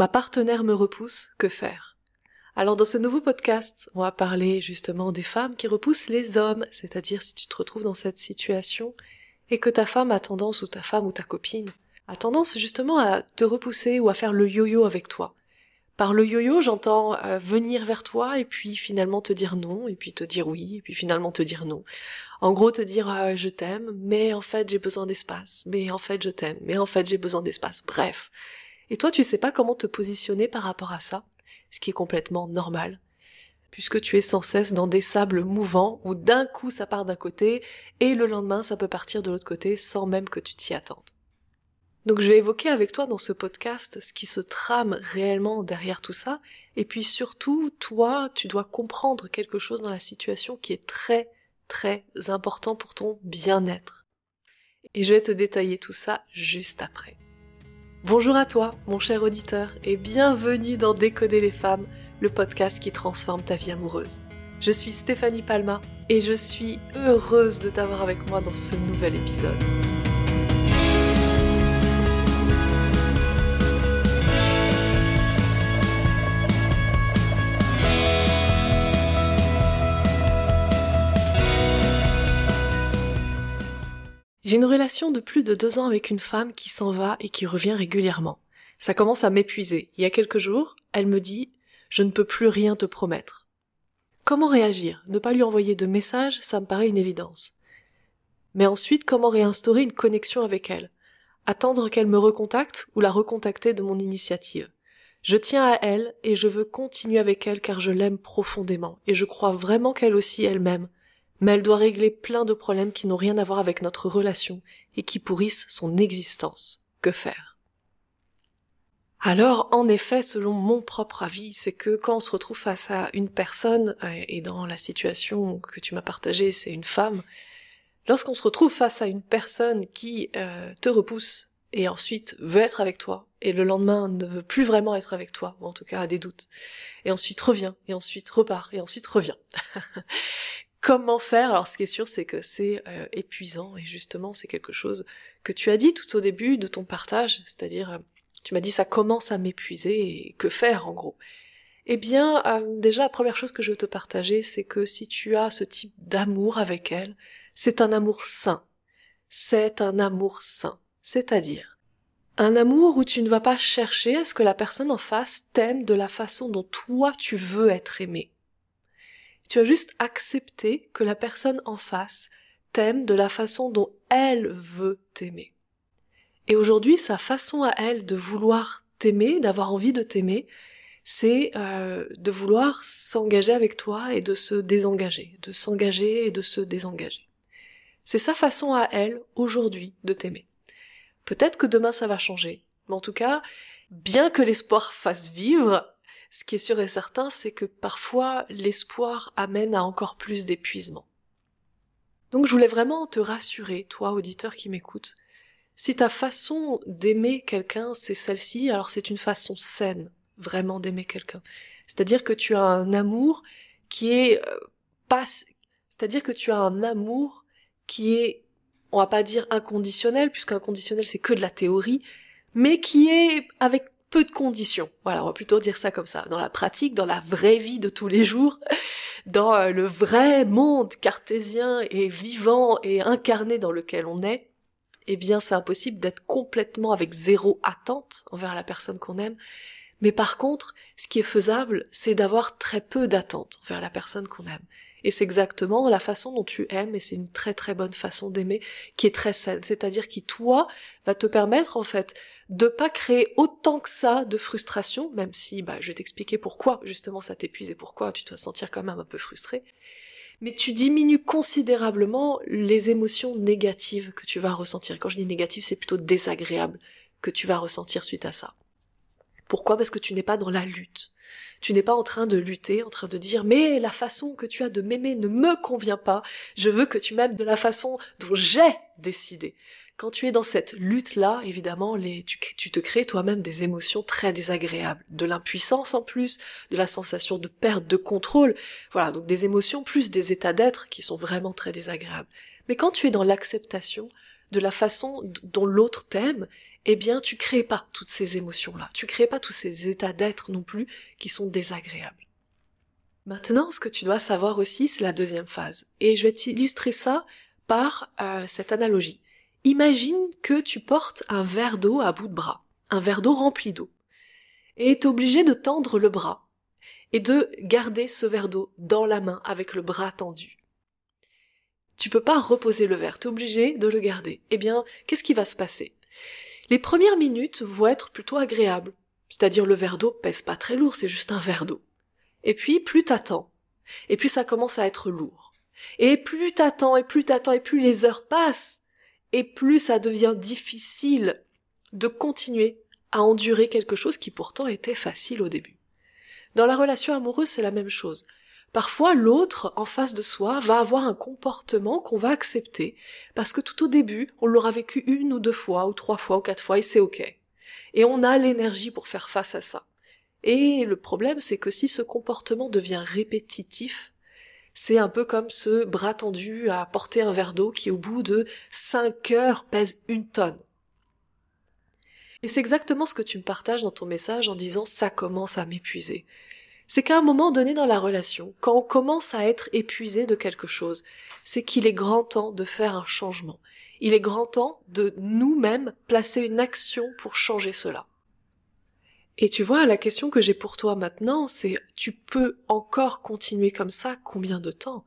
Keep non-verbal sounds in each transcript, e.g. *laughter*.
Ma partenaire me repousse, que faire? Alors dans ce nouveau podcast, on va parler justement des femmes qui repoussent les hommes, c'est-à-dire si tu te retrouves dans cette situation et que ta femme a tendance, ou ta femme ou ta copine, a tendance justement à te repousser ou à faire le yo-yo avec toi. Par le yo-yo, j'entends euh, venir vers toi et puis finalement te dire non, et puis te dire oui, et puis finalement te dire non. En gros, te dire euh, je t'aime, mais en fait j'ai besoin d'espace, mais en fait je t'aime, mais en fait j'ai besoin d'espace. Bref. Et toi, tu sais pas comment te positionner par rapport à ça, ce qui est complètement normal, puisque tu es sans cesse dans des sables mouvants où d'un coup ça part d'un côté et le lendemain ça peut partir de l'autre côté sans même que tu t'y attendes. Donc je vais évoquer avec toi dans ce podcast ce qui se trame réellement derrière tout ça, et puis surtout, toi, tu dois comprendre quelque chose dans la situation qui est très très important pour ton bien-être. Et je vais te détailler tout ça juste après. Bonjour à toi, mon cher auditeur, et bienvenue dans Décoder les femmes, le podcast qui transforme ta vie amoureuse. Je suis Stéphanie Palma et je suis heureuse de t'avoir avec moi dans ce nouvel épisode. J'ai une relation de plus de deux ans avec une femme qui s'en va et qui revient régulièrement. Ça commence à m'épuiser. Il y a quelques jours, elle me dit Je ne peux plus rien te promettre. Comment réagir? Ne pas lui envoyer de message, ça me paraît une évidence. Mais ensuite, comment réinstaurer une connexion avec elle? Attendre qu'elle me recontacte ou la recontacter de mon initiative? Je tiens à elle et je veux continuer avec elle car je l'aime profondément et je crois vraiment qu'elle aussi elle m'aime mais elle doit régler plein de problèmes qui n'ont rien à voir avec notre relation et qui pourrissent son existence. Que faire? Alors, en effet, selon mon propre avis, c'est que quand on se retrouve face à une personne, euh, et dans la situation que tu m'as partagée, c'est une femme, lorsqu'on se retrouve face à une personne qui euh, te repousse et ensuite veut être avec toi, et le lendemain ne veut plus vraiment être avec toi, ou en tout cas a des doutes, et ensuite revient, et ensuite repart, et ensuite revient. *laughs* comment faire. Alors ce qui est sûr, c'est que c'est euh, épuisant et justement c'est quelque chose que tu as dit tout au début de ton partage, c'est-à-dire euh, tu m'as dit ça commence à m'épuiser et que faire en gros. Eh bien euh, déjà la première chose que je veux te partager, c'est que si tu as ce type d'amour avec elle, c'est un amour sain. C'est un amour sain, c'est-à-dire un amour où tu ne vas pas chercher à ce que la personne en face t'aime de la façon dont toi tu veux être aimé tu as juste accepté que la personne en face t'aime de la façon dont elle veut t'aimer. Et aujourd'hui, sa façon à elle de vouloir t'aimer, d'avoir envie de t'aimer, c'est euh, de vouloir s'engager avec toi et de se désengager, de s'engager et de se désengager. C'est sa façon à elle, aujourd'hui, de t'aimer. Peut-être que demain ça va changer, mais en tout cas, bien que l'espoir fasse vivre, ce qui est sûr et certain, c'est que parfois l'espoir amène à encore plus d'épuisement. Donc je voulais vraiment te rassurer, toi auditeur qui m'écoute, si ta façon d'aimer quelqu'un c'est celle-ci, alors c'est une façon saine vraiment d'aimer quelqu'un. C'est-à-dire que tu as un amour qui est euh, pas c'est-à-dire que tu as un amour qui est on va pas dire inconditionnel puisque inconditionnel c'est que de la théorie, mais qui est avec peu de conditions. Voilà, on va plutôt dire ça comme ça. Dans la pratique, dans la vraie vie de tous les jours, *laughs* dans euh, le vrai monde cartésien et vivant et incarné dans lequel on est, eh bien c'est impossible d'être complètement avec zéro attente envers la personne qu'on aime. Mais par contre, ce qui est faisable, c'est d'avoir très peu d'attente envers la personne qu'on aime. Et c'est exactement la façon dont tu aimes, et c'est une très très bonne façon d'aimer, qui est très saine. C'est-à-dire qui, toi, va te permettre, en fait, de pas créer autant que ça de frustration, même si bah, je vais t'expliquer pourquoi justement ça t'épuise et pourquoi tu dois sentir quand même un peu frustré. Mais tu diminues considérablement les émotions négatives que tu vas ressentir. Quand je dis négative, c'est plutôt désagréable que tu vas ressentir suite à ça. Pourquoi? Parce que tu n'es pas dans la lutte. Tu n'es pas en train de lutter, en train de dire mais la façon que tu as de m'aimer ne me convient pas, je veux que tu m'aimes de la façon dont j'ai décidé. Quand tu es dans cette lutte-là, évidemment, tu te crées toi-même des émotions très désagréables, de l'impuissance en plus, de la sensation de perte de contrôle, voilà, donc des émotions plus des états d'être qui sont vraiment très désagréables. Mais quand tu es dans l'acceptation de la façon dont l'autre t'aime, eh bien, tu crées pas toutes ces émotions-là. Tu crées pas tous ces états d'être non plus qui sont désagréables. Maintenant, ce que tu dois savoir aussi, c'est la deuxième phase. Et je vais t'illustrer ça par euh, cette analogie. Imagine que tu portes un verre d'eau à bout de bras, un verre d'eau rempli d'eau, et es obligé de tendre le bras et de garder ce verre d'eau dans la main avec le bras tendu. Tu peux pas reposer le verre, tu es obligé de le garder. Eh bien, qu'est-ce qui va se passer? Les premières minutes vont être plutôt agréables. C'est-à-dire le verre d'eau pèse pas très lourd, c'est juste un verre d'eau. Et puis, plus t'attends. Et puis ça commence à être lourd. Et plus t'attends, et plus t'attends, et plus les heures passent, et plus ça devient difficile de continuer à endurer quelque chose qui pourtant était facile au début. Dans la relation amoureuse, c'est la même chose. Parfois, l'autre, en face de soi, va avoir un comportement qu'on va accepter, parce que tout au début, on l'aura vécu une ou deux fois, ou trois fois, ou quatre fois, et c'est ok. Et on a l'énergie pour faire face à ça. Et le problème, c'est que si ce comportement devient répétitif, c'est un peu comme ce bras tendu à porter un verre d'eau qui, au bout de cinq heures, pèse une tonne. Et c'est exactement ce que tu me partages dans ton message en disant ça commence à m'épuiser. C'est qu'à un moment donné dans la relation, quand on commence à être épuisé de quelque chose, c'est qu'il est grand temps de faire un changement. Il est grand temps de nous-mêmes placer une action pour changer cela. Et tu vois, la question que j'ai pour toi maintenant, c'est tu peux encore continuer comme ça combien de temps?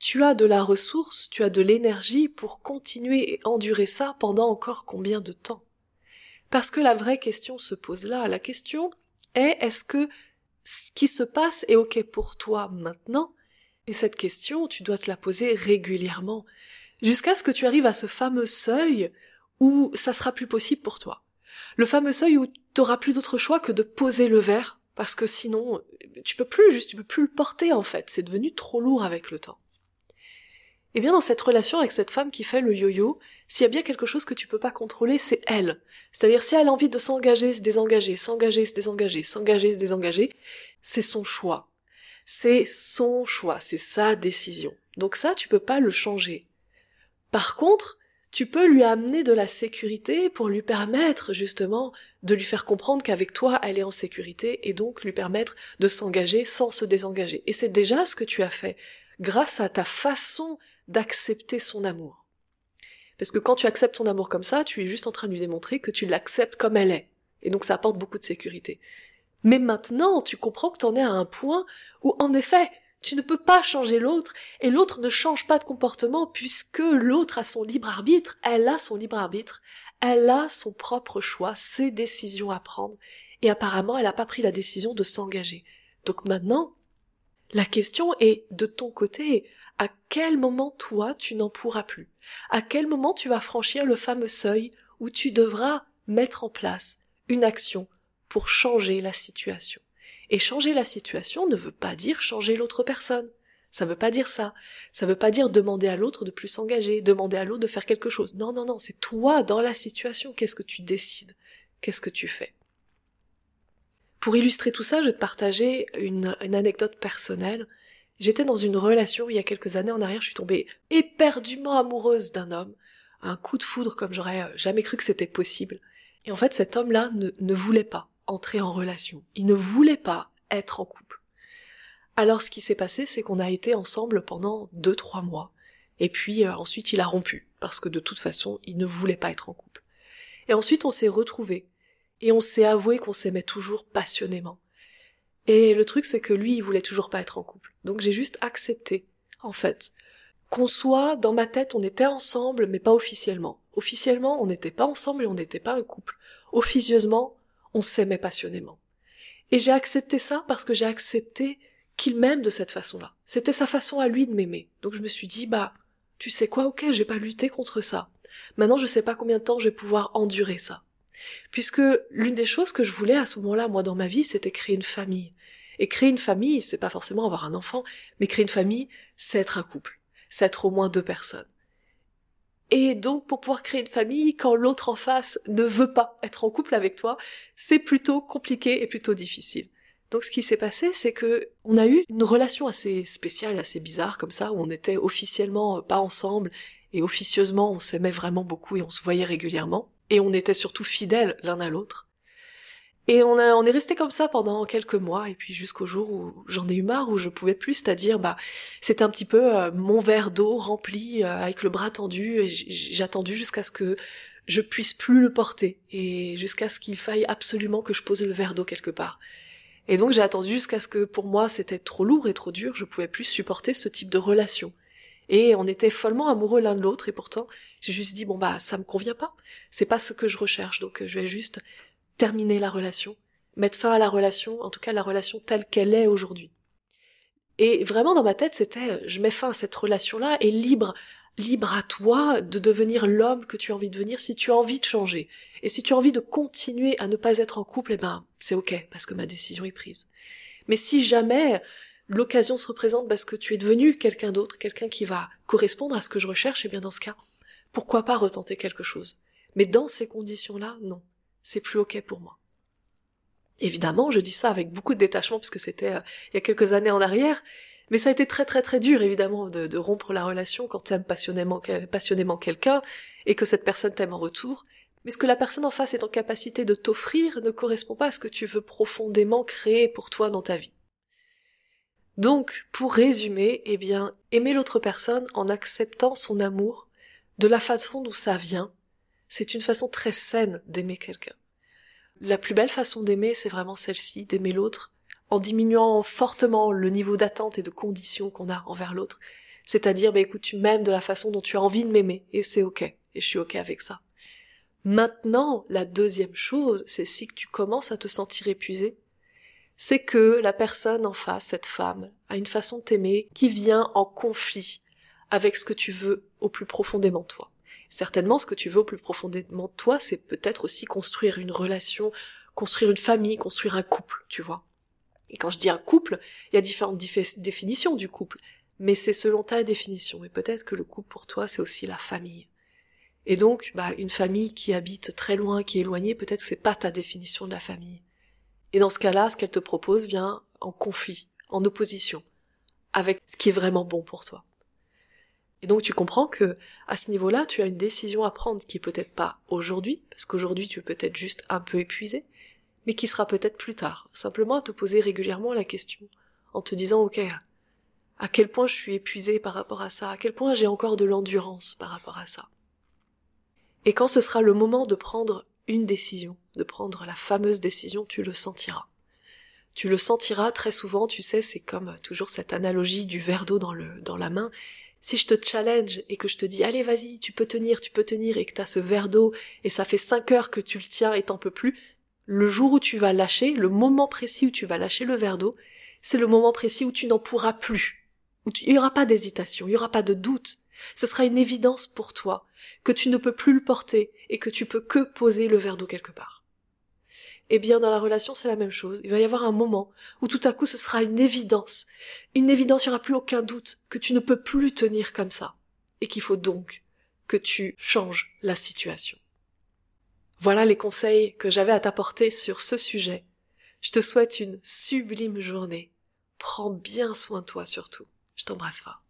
Tu as de la ressource, tu as de l'énergie pour continuer et endurer ça pendant encore combien de temps? Parce que la vraie question se pose là. La question est est-ce que ce qui se passe est OK pour toi maintenant? Et cette question, tu dois te la poser régulièrement, jusqu'à ce que tu arrives à ce fameux seuil où ça sera plus possible pour toi. Le fameux seuil où tu n'auras plus d'autre choix que de poser le verre, parce que sinon, tu peux plus, juste, tu peux plus le porter en fait. C'est devenu trop lourd avec le temps. Eh bien, dans cette relation avec cette femme qui fait le yo-yo, s'il y a bien quelque chose que tu peux pas contrôler, c'est elle. C'est-à-dire, si elle a envie de s'engager, se désengager, s'engager, se désengager, s'engager, se désengager, c'est son choix. C'est son choix, c'est sa décision. Donc ça, tu peux pas le changer. Par contre, tu peux lui amener de la sécurité pour lui permettre, justement, de lui faire comprendre qu'avec toi, elle est en sécurité et donc lui permettre de s'engager sans se désengager. Et c'est déjà ce que tu as fait, grâce à ta façon d'accepter son amour. Parce que quand tu acceptes son amour comme ça, tu es juste en train de lui démontrer que tu l'acceptes comme elle est. Et donc ça apporte beaucoup de sécurité. Mais maintenant, tu comprends que tu en es à un point où, en effet, tu ne peux pas changer l'autre, et l'autre ne change pas de comportement puisque l'autre a son libre arbitre, elle a son libre arbitre, elle a son propre choix, ses décisions à prendre, et apparemment elle n'a pas pris la décision de s'engager. Donc maintenant, la question est de ton côté, à quel moment toi tu n'en pourras plus? À quel moment tu vas franchir le fameux seuil où tu devras mettre en place une action pour changer la situation? Et changer la situation ne veut pas dire changer l'autre personne. Ça veut pas dire ça. Ça veut pas dire demander à l'autre de plus s'engager, demander à l'autre de faire quelque chose. Non, non, non, c'est toi dans la situation. Qu'est-ce que tu décides? Qu'est-ce que tu fais? Pour illustrer tout ça, je vais te partager une, anecdote personnelle J'étais dans une relation il y a quelques années en arrière, je suis tombée éperdument amoureuse d'un homme, un coup de foudre comme j'aurais jamais cru que c'était possible. Et en fait, cet homme-là ne voulait pas entrer en relation. Il ne voulait pas être en couple. Alors ce qui s'est passé, c'est qu'on a été ensemble pendant deux, trois mois. Et puis euh, ensuite il a rompu, parce que de toute façon, il ne voulait pas être en couple. Et ensuite on s'est retrouvés. Et on s'est avoué qu'on s'aimait toujours passionnément. Et le truc, c'est que lui, il voulait toujours pas être en couple. Donc j'ai juste accepté, en fait. Qu'on soit, dans ma tête, on était ensemble, mais pas officiellement. Officiellement, on n'était pas ensemble et on n'était pas un couple. Officieusement, on s'aimait passionnément. Et j'ai accepté ça parce que j'ai accepté qu'il m'aime de cette façon-là. C'était sa façon à lui de m'aimer. Donc je me suis dit, bah, tu sais quoi, ok, j'ai pas lutté contre ça. Maintenant, je sais pas combien de temps je vais pouvoir endurer ça. Puisque l'une des choses que je voulais à ce moment-là, moi, dans ma vie, c'était créer une famille. Et créer une famille, c'est pas forcément avoir un enfant, mais créer une famille, c'est être un couple. C'est être au moins deux personnes. Et donc, pour pouvoir créer une famille, quand l'autre en face ne veut pas être en couple avec toi, c'est plutôt compliqué et plutôt difficile. Donc, ce qui s'est passé, c'est que on a eu une relation assez spéciale, assez bizarre, comme ça, où on était officiellement pas ensemble, et officieusement, on s'aimait vraiment beaucoup et on se voyait régulièrement. Et on était surtout fidèles l'un à l'autre. Et on, a, on est resté comme ça pendant quelques mois, et puis jusqu'au jour où j'en ai eu marre, où je pouvais plus, c'est-à-dire, bah, c'était un petit peu euh, mon verre d'eau rempli euh, avec le bras tendu, et j'ai attendu jusqu'à ce que je puisse plus le porter, et jusqu'à ce qu'il faille absolument que je pose le verre d'eau quelque part. Et donc j'ai attendu jusqu'à ce que pour moi c'était trop lourd et trop dur, je pouvais plus supporter ce type de relation. Et on était follement amoureux l'un de l'autre, et pourtant j'ai juste dit bon bah ça me convient pas, c'est pas ce que je recherche, donc je vais juste terminer la relation, mettre fin à la relation, en tout cas la relation telle qu'elle est aujourd'hui. Et vraiment dans ma tête, c'était je mets fin à cette relation-là et libre, libre à toi de devenir l'homme que tu as envie de devenir si tu as envie de changer. Et si tu as envie de continuer à ne pas être en couple, eh ben c'est ok parce que ma décision est prise. Mais si jamais l'occasion se représente parce que tu es devenu quelqu'un d'autre, quelqu'un qui va correspondre à ce que je recherche, eh bien dans ce cas, pourquoi pas retenter quelque chose? Mais dans ces conditions-là, non c'est plus ok pour moi. Évidemment, je dis ça avec beaucoup de détachement puisque c'était euh, il y a quelques années en arrière, mais ça a été très très très dur évidemment de, rompre la relation quand tu aimes passionnément, passionnément quelqu'un et que cette personne t'aime en retour. Mais ce que la personne en face est en capacité de t'offrir ne correspond pas à ce que tu veux profondément créer pour toi dans ta vie. Donc, pour résumer, eh bien, aimer l'autre personne en acceptant son amour de la façon d'où ça vient, c'est une façon très saine d'aimer quelqu'un. La plus belle façon d'aimer, c'est vraiment celle-ci, d'aimer l'autre, en diminuant fortement le niveau d'attente et de conditions qu'on a envers l'autre. C'est-à-dire, bah écoute, tu m'aimes de la façon dont tu as envie de m'aimer, et c'est ok, et je suis ok avec ça. Maintenant, la deuxième chose, c'est si tu commences à te sentir épuisé, c'est que la personne en face, cette femme, a une façon de t'aimer qui vient en conflit avec ce que tu veux au plus profondément toi. Certainement, ce que tu veux plus profondément toi, c'est peut-être aussi construire une relation, construire une famille, construire un couple, tu vois. Et quand je dis un couple, il y a différentes définitions du couple, mais c'est selon ta définition. Et peut-être que le couple pour toi, c'est aussi la famille. Et donc, bah, une famille qui habite très loin, qui est éloignée, peut-être que c'est pas ta définition de la famille. Et dans ce cas-là, ce qu'elle te propose vient en conflit, en opposition, avec ce qui est vraiment bon pour toi. Et donc tu comprends que à ce niveau-là, tu as une décision à prendre qui peut-être pas aujourd'hui, parce qu'aujourd'hui tu es peut-être juste un peu épuisé, mais qui sera peut-être plus tard. Simplement à te poser régulièrement la question, en te disant ok, à quel point je suis épuisé par rapport à ça, à quel point j'ai encore de l'endurance par rapport à ça? Et quand ce sera le moment de prendre une décision, de prendre la fameuse décision, tu le sentiras. Tu le sentiras très souvent, tu sais, c'est comme toujours cette analogie du verre d'eau dans le, dans la main, si je te challenge et que je te dis allez vas-y, tu peux tenir, tu peux tenir et que t'as ce verre d'eau et ça fait cinq heures que tu le tiens et t'en peux plus, le jour où tu vas lâcher, le moment précis où tu vas lâcher le verre d'eau, c'est le moment précis où tu n'en pourras plus. Où il n'y aura pas d'hésitation, il n'y aura pas de doute. Ce sera une évidence pour toi que tu ne peux plus le porter et que tu peux que poser le verre d'eau quelque part. Eh bien, dans la relation, c'est la même chose. Il va y avoir un moment où tout à coup ce sera une évidence. Une évidence, il n'y aura plus aucun doute que tu ne peux plus tenir comme ça. Et qu'il faut donc que tu changes la situation. Voilà les conseils que j'avais à t'apporter sur ce sujet. Je te souhaite une sublime journée. Prends bien soin de toi surtout. Je t'embrasse fort.